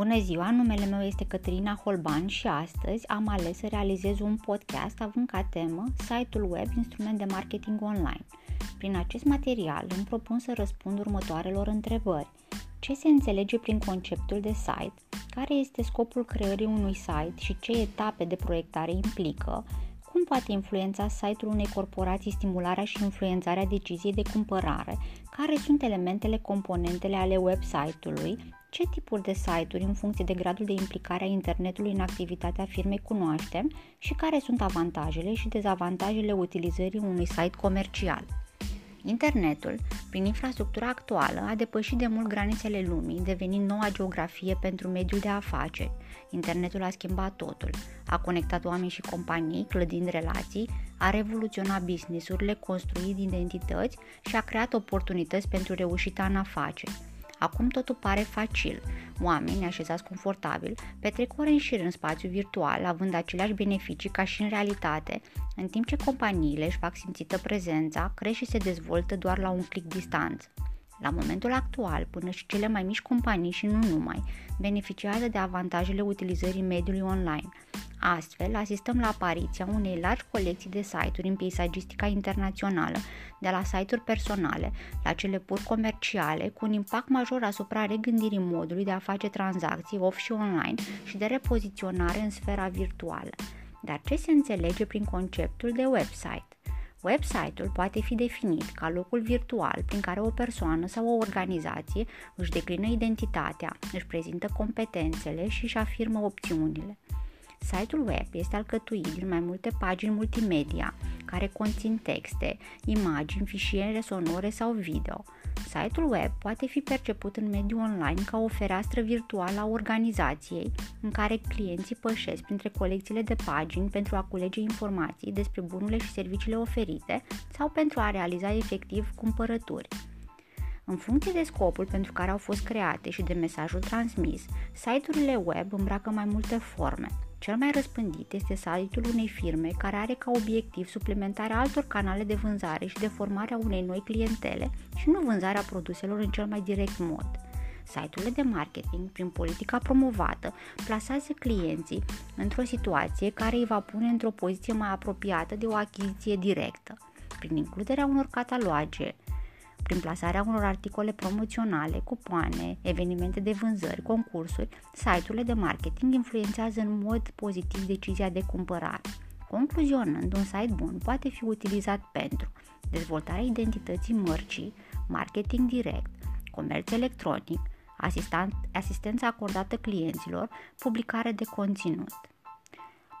Bună ziua, numele meu este Cătălina Holban și astăzi am ales să realizez un podcast având ca temă site-ul web instrument de marketing online. Prin acest material îmi propun să răspund următoarelor întrebări. Ce se înțelege prin conceptul de site? Care este scopul creării unui site și ce etape de proiectare implică? Cum poate influența site-ul unei corporații stimularea și influențarea deciziei de cumpărare? Care sunt elementele componentele ale website-ului? Ce tipuri de site-uri în funcție de gradul de implicare a internetului în activitatea firmei cunoaștem și care sunt avantajele și dezavantajele utilizării unui site comercial? Internetul, prin infrastructura actuală, a depășit de mult granițele lumii, devenind noua geografie pentru mediul de afaceri. Internetul a schimbat totul, a conectat oameni și companii, clădind relații, a revoluționat businessurile, construit identități și a creat oportunități pentru reușita în afaceri. Acum totul pare facil. Oamenii așezați confortabil petrec ore în șir în spațiu virtual, având aceleași beneficii ca și în realitate, în timp ce companiile își fac simțită prezența, cresc și se dezvoltă doar la un clic distanță. La momentul actual, până și cele mai mici companii și nu numai, beneficiază de avantajele utilizării mediului online. Astfel, asistăm la apariția unei largi colecții de site-uri în peisagistica internațională, de la site-uri personale la cele pur comerciale, cu un impact major asupra regândirii modului de a face tranzacții off și online și de repoziționare în sfera virtuală. Dar ce se înțelege prin conceptul de website? Website-ul poate fi definit ca locul virtual prin care o persoană sau o organizație își declină identitatea, își prezintă competențele și își afirmă opțiunile. Site-ul web este alcătuit din mai multe pagini multimedia care conțin texte, imagini, fișiere sonore sau video. Site-ul web poate fi perceput în mediul online ca o fereastră virtuală a organizației în care clienții pășesc printre colecțiile de pagini pentru a culege informații despre bunurile și serviciile oferite sau pentru a realiza efectiv cumpărături. În funcție de scopul pentru care au fost create și de mesajul transmis, site-urile web îmbracă mai multe forme. Cel mai răspândit este site-ul unei firme care are ca obiectiv suplimentarea altor canale de vânzare și de formarea unei noi clientele și nu vânzarea produselor în cel mai direct mod. Site-urile de marketing, prin politica promovată, plasează clienții într-o situație care îi va pune într-o poziție mai apropiată de o achiziție directă. Prin includerea unor cataloage, prin plasarea unor articole promoționale, cupoane, evenimente de vânzări, concursuri, site-urile de marketing influențează în mod pozitiv decizia de cumpărare. Concluzionând, un site bun poate fi utilizat pentru dezvoltarea identității mărcii, marketing direct, comerț electronic, asistență acordată clienților, publicare de conținut.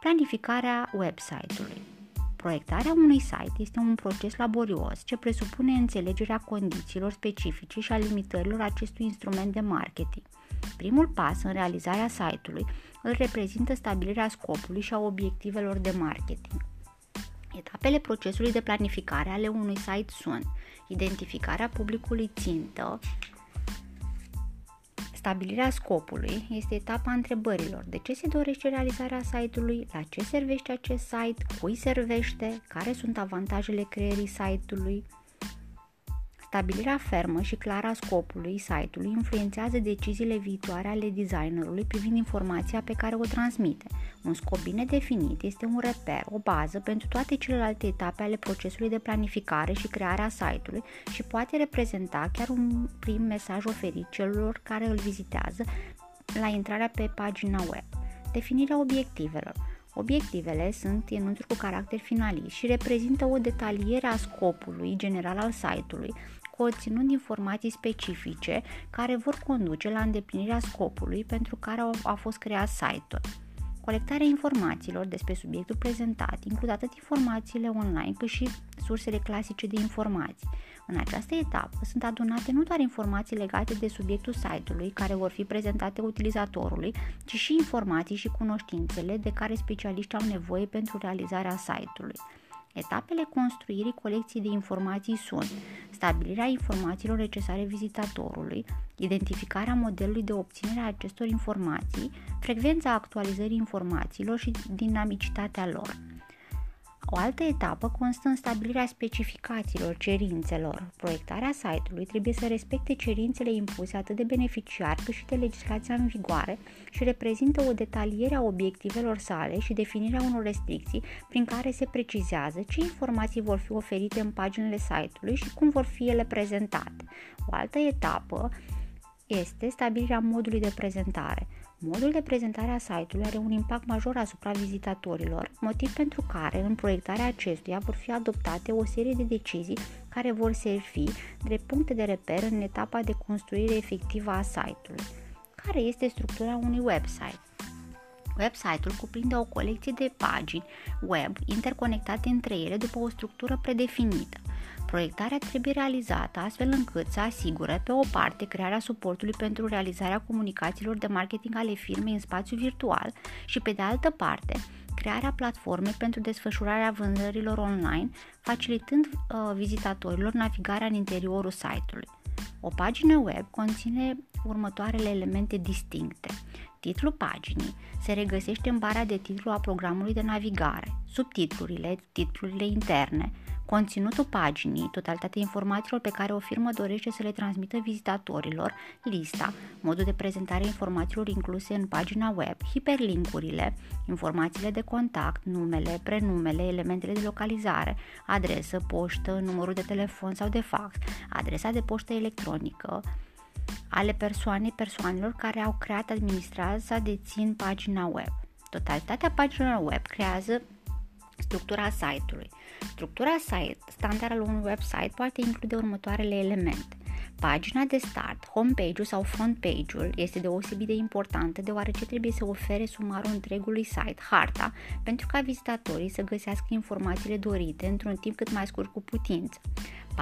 Planificarea website-ului Proiectarea unui site este un proces laborios ce presupune înțelegerea condițiilor specifice și a limitărilor acestui instrument de marketing. Primul pas în realizarea site-ului îl reprezintă stabilirea scopului și a obiectivelor de marketing. Etapele procesului de planificare ale unui site sunt identificarea publicului țintă, Stabilirea scopului este etapa întrebărilor. De ce se dorește realizarea site-ului? La ce servește acest site? Cui servește? Care sunt avantajele creierii site-ului? Stabilirea fermă și clară a scopului site-ului influențează deciziile viitoare ale designerului privind informația pe care o transmite. Un scop bine definit este un reper, o bază pentru toate celelalte etape ale procesului de planificare și crearea site-ului și poate reprezenta chiar un prim mesaj oferit celor care îl vizitează la intrarea pe pagina web. Definirea obiectivelor. Obiectivele sunt enunțuri cu caracter finalist și reprezintă o detaliere a scopului general al site-ului, conținând informații specifice care vor conduce la îndeplinirea scopului pentru care a fost creat site-ul. Colectarea informațiilor despre subiectul prezentat includ atât informațiile online cât și sursele clasice de informații. În această etapă sunt adunate nu doar informații legate de subiectul site-ului care vor fi prezentate utilizatorului, ci și informații și cunoștințele de care specialiștii au nevoie pentru realizarea site-ului. Etapele construirii colecției de informații sunt stabilirea informațiilor necesare vizitatorului, identificarea modelului de obținere a acestor informații, frecvența actualizării informațiilor și dinamicitatea lor. O altă etapă constă în stabilirea specificațiilor, cerințelor. Proiectarea site-ului trebuie să respecte cerințele impuse atât de beneficiar cât și de legislația în vigoare și reprezintă o detaliere a obiectivelor sale și definirea unor restricții prin care se precizează ce informații vor fi oferite în paginile site-ului și cum vor fi ele prezentate. O altă etapă este stabilirea modului de prezentare. Modul de prezentare a site-ului are un impact major asupra vizitatorilor, motiv pentru care în proiectarea acestuia vor fi adoptate o serie de decizii care vor servi de puncte de reper în etapa de construire efectivă a site-ului. Care este structura unui website? Website-ul cuprinde o colecție de pagini web interconectate între ele după o structură predefinită. Proiectarea trebuie realizată astfel încât să asigure, pe o parte, crearea suportului pentru realizarea comunicațiilor de marketing ale firmei în spațiu virtual și, pe de altă parte, crearea platformei pentru desfășurarea vânzărilor online, facilitând uh, vizitatorilor navigarea în interiorul site-ului. O pagină web conține următoarele elemente distincte. Titlul paginii se regăsește în bara de titlu a programului de navigare, subtitlurile, titlurile interne, Conținutul paginii, totalitatea informațiilor pe care o firmă dorește să le transmită vizitatorilor, lista, modul de prezentare a informațiilor incluse în pagina web, hiperlinkurile, informațiile de contact, numele, prenumele, elementele de localizare, adresă, poștă, numărul de telefon sau de fax, adresa de poștă electronică, ale persoanei persoanelor care au creat, administrează sau dețin pagina web. Totalitatea paginilor web creează structura site-ului. Structura site standard al unui website poate include următoarele elemente. Pagina de start, homepage-ul sau front page-ul este deosebit de importantă deoarece trebuie să ofere sumarul întregului site, harta, pentru ca vizitatorii să găsească informațiile dorite într-un timp cât mai scurt cu putință.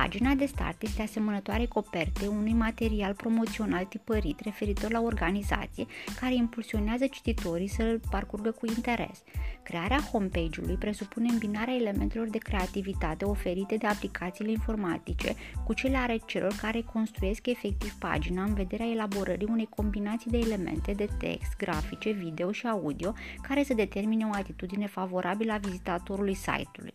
Pagina de start este asemănătoare coperte unui material promoțional tipărit referitor la organizație care impulsionează cititorii să îl parcurgă cu interes. Crearea homepage-ului presupune îmbinarea elementelor de creativitate oferite de aplicațiile informatice cu cele ale celor care construiesc efectiv pagina în vederea elaborării unei combinații de elemente de text, grafice, video și audio care să determine o atitudine favorabilă a vizitatorului site-ului.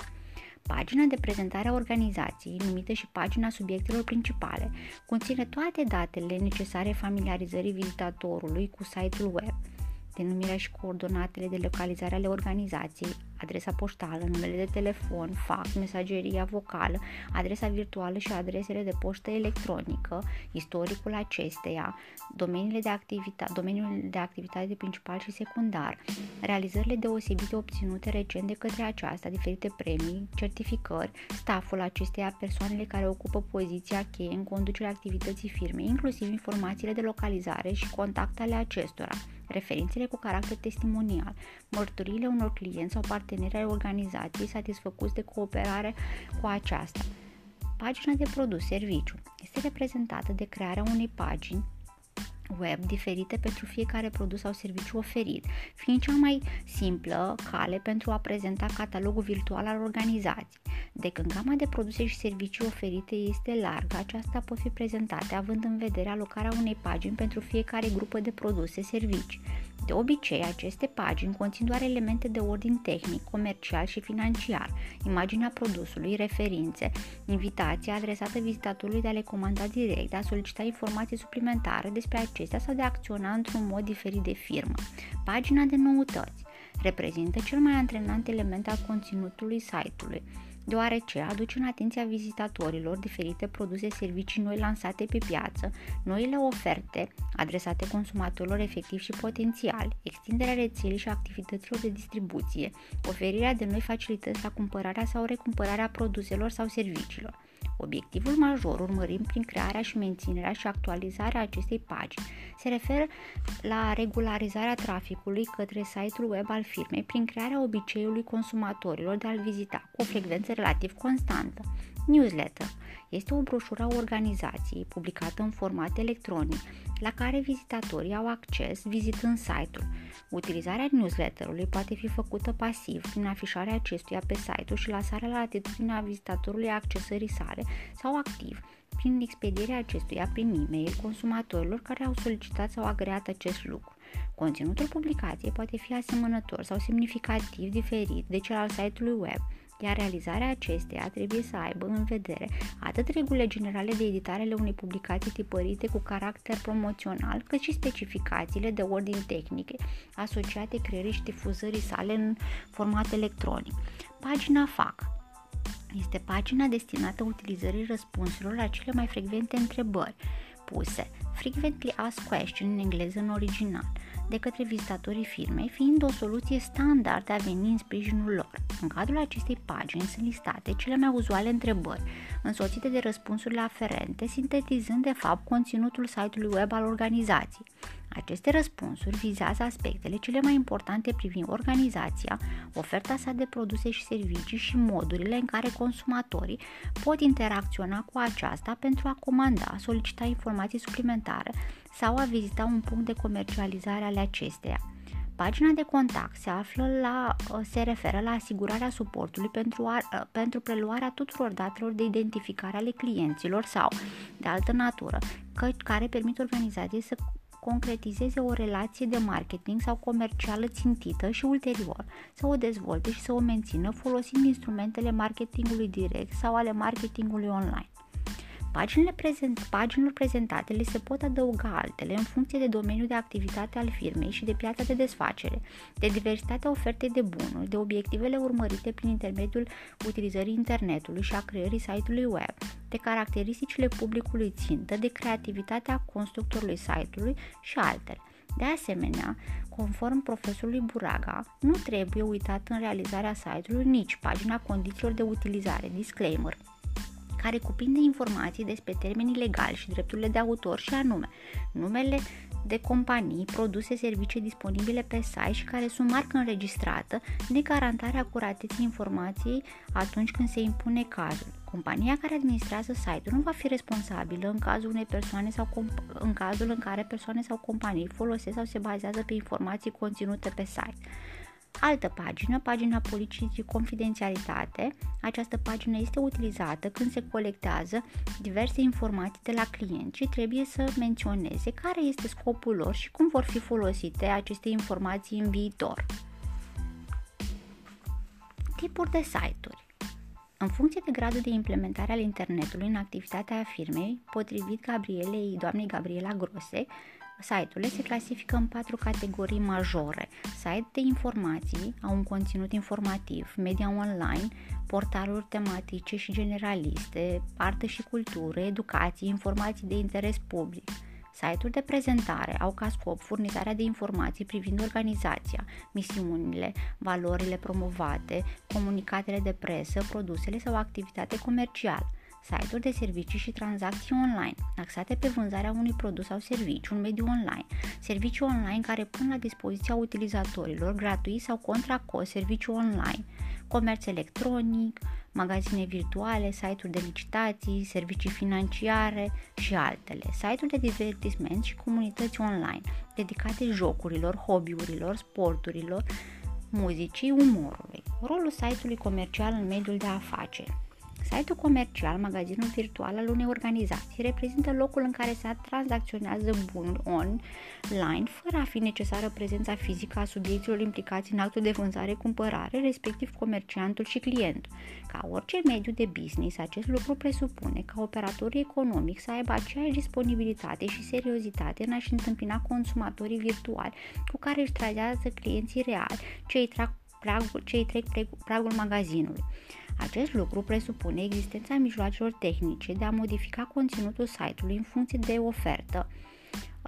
Pagina de prezentare a organizației, numită și pagina subiectelor principale, conține toate datele necesare familiarizării vizitatorului cu site-ul web, denumirea și coordonatele de localizare ale organizației, adresa poștală, numele de telefon, fax, mesageria vocală, adresa virtuală și adresele de poștă electronică, istoricul acesteia, domeniile de activitate, domeniul de activitate principal și secundar, realizările deosebite obținute recent de către aceasta, diferite premii, certificări, staful acesteia, persoanele care ocupă poziția cheie în conducerea activității firmei, inclusiv informațiile de localizare și contact ale acestora, referințele cu caracter testimonial, mărturiile unor clienți sau parteneri ai organizației satisfăcuți de cooperare cu aceasta. Pagina de produs serviciu este reprezentată de crearea unei pagini web diferite pentru fiecare produs sau serviciu oferit, fiind cea mai simplă cale pentru a prezenta catalogul virtual al organizației. De când gama de produse și servicii oferite este largă, aceasta pot fi prezentate având în vedere alocarea unei pagini pentru fiecare grupă de produse, servicii. De obicei, aceste pagini conțin doar elemente de ordin tehnic, comercial și financiar, imaginea produsului, referințe, invitația adresată vizitatorului de a le comanda direct, de a solicita informații suplimentare despre acestea sau de a acționa într-un mod diferit de firmă. Pagina de noutăți reprezintă cel mai antrenant element al conținutului site-ului deoarece aduce în atenția vizitatorilor diferite produse servicii noi lansate pe piață, noile oferte adresate consumatorilor efectiv și potențial, extinderea rețelei și activităților de distribuție, oferirea de noi facilități la cumpărarea sau recumpărarea produselor sau serviciilor. Obiectivul major urmărim prin crearea și menținerea și actualizarea acestei pagini se referă la regularizarea traficului către site-ul web al firmei prin crearea obiceiului consumatorilor de a-l vizita cu o frecvență relativ constantă. Newsletter este o broșură a organizației publicată în format electronic la care vizitatorii au acces vizitând site-ul. Utilizarea newsletterului poate fi făcută pasiv prin afișarea acestuia pe site-ul și lasarea la atitudinea vizitatorului a accesării sale sau activ prin expedierea acestuia prin e-mail consumatorilor care au solicitat sau agreat acest lucru. Conținutul publicației poate fi asemănător sau semnificativ diferit de cel al site-ului web, iar realizarea acesteia trebuie să aibă în vedere atât regulile generale de editare ale unei publicații tipărite cu caracter promoțional, cât și specificațiile de ordin tehnic asociate creării și difuzării sale în format electronic. Pagina FAC este pagina destinată utilizării răspunsurilor la cele mai frecvente întrebări puse, frequently asked question în engleză în original, de către vizitatorii firmei, fiind o soluție standard de a veni în sprijinul lor. În cadrul acestei pagini sunt listate cele mai uzuale întrebări, însoțite de răspunsurile aferente, sintetizând de fapt conținutul site-ului web al organizației. Aceste răspunsuri vizează aspectele cele mai importante privind organizația, oferta sa de produse și servicii și modurile în care consumatorii pot interacționa cu aceasta pentru a comanda, solicita informații suplimentare sau a vizita un punct de comercializare ale acesteia. Pagina de contact se află la, se referă la asigurarea suportului pentru, a, pentru preluarea tuturor datelor de identificare ale clienților sau de altă natură, care permit organizației să concretizeze o relație de marketing sau comercială țintită și ulterior să o dezvolte și să o mențină folosind instrumentele marketingului direct sau ale marketingului online. Paginile prezent, paginilor prezentate le se pot adăuga altele în funcție de domeniul de activitate al firmei și de piața de desfacere, de diversitatea ofertei de bunuri, de obiectivele urmărite prin intermediul utilizării internetului și a creării site-ului web, de caracteristicile publicului țintă, de creativitatea constructorului site-ului și altele. De asemenea, conform profesorului Buraga, nu trebuie uitat în realizarea site-ului nici pagina condițiilor de utilizare, disclaimer, care cuprinde informații despre termenii legali și drepturile de autor și anume numele de companii, produse, servicii disponibile pe site și care sunt marcă înregistrată, negarantarea acurateții informației atunci când se impune cazul. Compania care administrează site-ul nu va fi responsabilă în cazul unei persoane sau comp- în cazul în care persoane sau companii folosesc sau se bazează pe informații conținute pe site. Altă pagină, pagina politicii confidențialitate. Această pagină este utilizată când se colectează diverse informații de la client și trebuie să menționeze care este scopul lor și cum vor fi folosite aceste informații în viitor. Tipuri de site-uri în funcție de gradul de implementare al internetului în activitatea firmei, potrivit Gabrielei, doamnei Gabriela Grose, Site-urile se clasifică în patru categorii majore. Site de informații, au un conținut informativ, media online, portaluri tematice și generaliste, artă și cultură, educație, informații de interes public. Site-uri de prezentare au ca scop furnizarea de informații privind organizația, misiunile, valorile promovate, comunicatele de presă, produsele sau activitate comercială site-uri de servicii și tranzacții online, axate pe vânzarea unui produs sau serviciu în mediul online, servicii online care pun la dispoziția utilizatorilor gratuit sau contra cost serviciu online, comerț electronic, magazine virtuale, site-uri de licitații, servicii financiare și altele, site-uri de divertisment și comunități online, dedicate jocurilor, hobby-urilor, sporturilor, muzicii, umorului. Rolul site-ului comercial în mediul de afaceri. Site-ul comercial, magazinul virtual al unei organizații, reprezintă locul în care se tranzacționează bunuri online, fără a fi necesară prezența fizică a subiecților implicați în actul de vânzare-cumpărare, respectiv comerciantul și clientul. Ca orice mediu de business, acest lucru presupune ca operatorul economic să aibă aceeași disponibilitate și seriozitate în a-și întâmpina consumatorii virtuali cu care își tratează clienții reali, cei, trag pragul, cei trec pragul magazinului. Acest lucru presupune existența mijloacelor tehnice de a modifica conținutul site-ului în funcție de ofertă,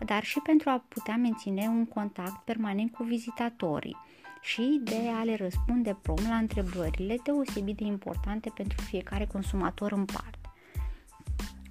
dar și pentru a putea menține un contact permanent cu vizitatorii și de a le răspunde prom la întrebările deosebit de importante pentru fiecare consumator în parte.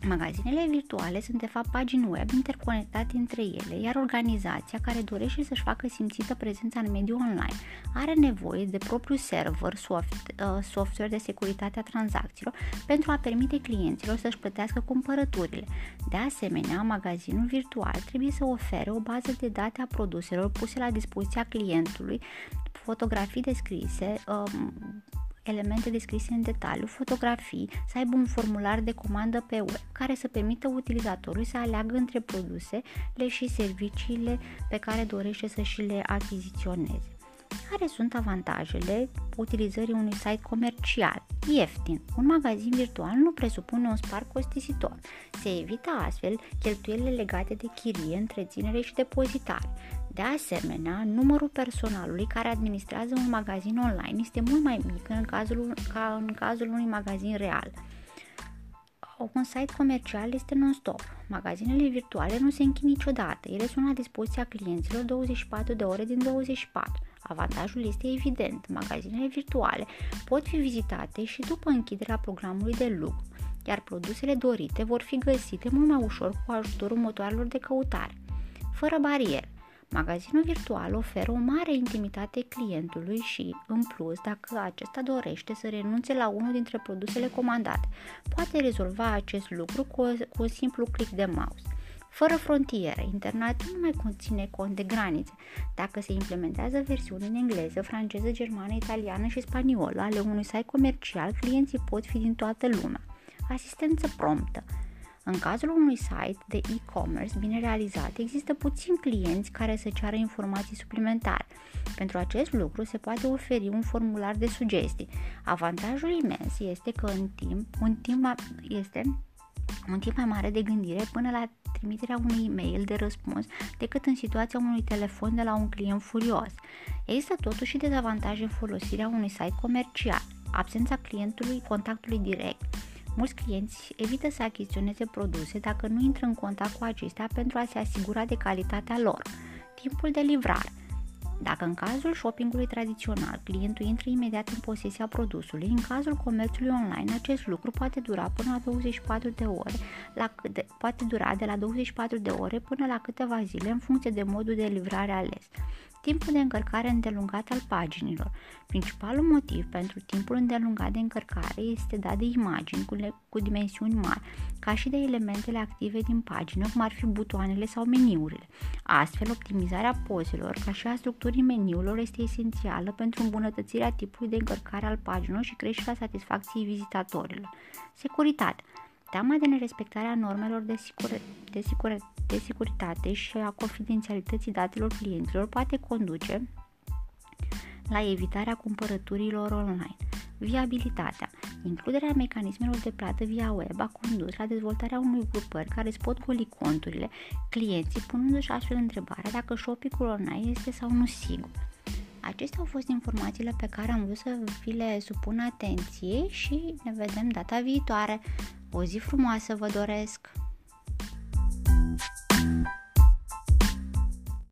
Magazinele virtuale sunt de fapt pagini web interconectate între ele, iar organizația care dorește să-și facă simțită prezența în mediul online are nevoie de propriul server, soft, uh, software de securitate a tranzacțiilor pentru a permite clienților să-și plătească cumpărăturile. De asemenea, magazinul virtual trebuie să ofere o bază de date a produselor puse la dispoziția clientului, fotografii descrise, um, elemente descrise în detaliu, fotografii, să aibă un formular de comandă pe web care să permită utilizatorului să aleagă între produsele și serviciile pe care dorește să și le achiziționeze. Care sunt avantajele utilizării unui site comercial? Ieftin. Un magazin virtual nu presupune un spar costisitor. Se evită astfel cheltuielile legate de chirie, întreținere și depozitare. De asemenea, numărul personalului care administrează un magazin online este mult mai mic în cazul, ca în cazul unui magazin real. Un site comercial este non-stop. Magazinele virtuale nu se închid niciodată. Ele sunt la dispoziția clienților 24 de ore din 24. Avantajul este evident. Magazinele virtuale pot fi vizitate și după închiderea programului de lucru, iar produsele dorite vor fi găsite mult mai ușor cu ajutorul motoarelor de căutare. Fără bariere. Magazinul virtual oferă o mare intimitate clientului și, în plus, dacă acesta dorește să renunțe la unul dintre produsele comandate, poate rezolva acest lucru cu, o, cu un simplu click de mouse. Fără frontiere, internetul nu mai conține cont de granițe. Dacă se implementează versiuni în engleză, franceză, germană, italiană și spaniolă ale unui site comercial, clienții pot fi din toată lumea. Asistență promptă. În cazul unui site de e-commerce bine realizat, există puțini clienți care să ceară informații suplimentare. Pentru acest lucru se poate oferi un formular de sugestii. Avantajul imens este că în timp, un timp este un timp mai mare de gândire până la trimiterea unui e-mail de răspuns decât în situația unui telefon de la un client furios. Există totuși dezavantaje în folosirea unui site comercial, absența clientului, contactului direct, Mulți clienți evită să achiziționeze produse dacă nu intră în contact cu acestea pentru a se asigura de calitatea lor. Timpul de livrare dacă în cazul shoppingului tradițional clientul intră imediat în posesia produsului, în cazul comerțului online acest lucru poate dura până la 24 de ore, la câte, poate dura de la 24 de ore până la câteva zile în funcție de modul de livrare ales. Timpul de încărcare îndelungat al paginilor. Principalul motiv pentru timpul îndelungat de încărcare este dat de imagini cu, le- cu dimensiuni mari, ca și de elementele active din pagină, cum ar fi butoanele sau meniurile. Astfel, optimizarea pozelor, ca și a structurii meniurilor, este esențială pentru îmbunătățirea tipului de încărcare al paginilor și creșterea satisfacției vizitatorilor. Securitate Teama de nerespectarea normelor de, sicur- de, sicur- de securitate și a confidențialității datelor clienților poate conduce la evitarea cumpărăturilor online. Viabilitatea. Includerea mecanismelor de plată via web a condus la dezvoltarea unui grupări care îți pot goli conturile, clienții punându-și astfel întrebarea dacă shopping-ul online este sau nu sigur. Acestea au fost informațiile pe care am vrut să vi le supun atenție și ne vedem data viitoare. O zi frumoasă vă doresc!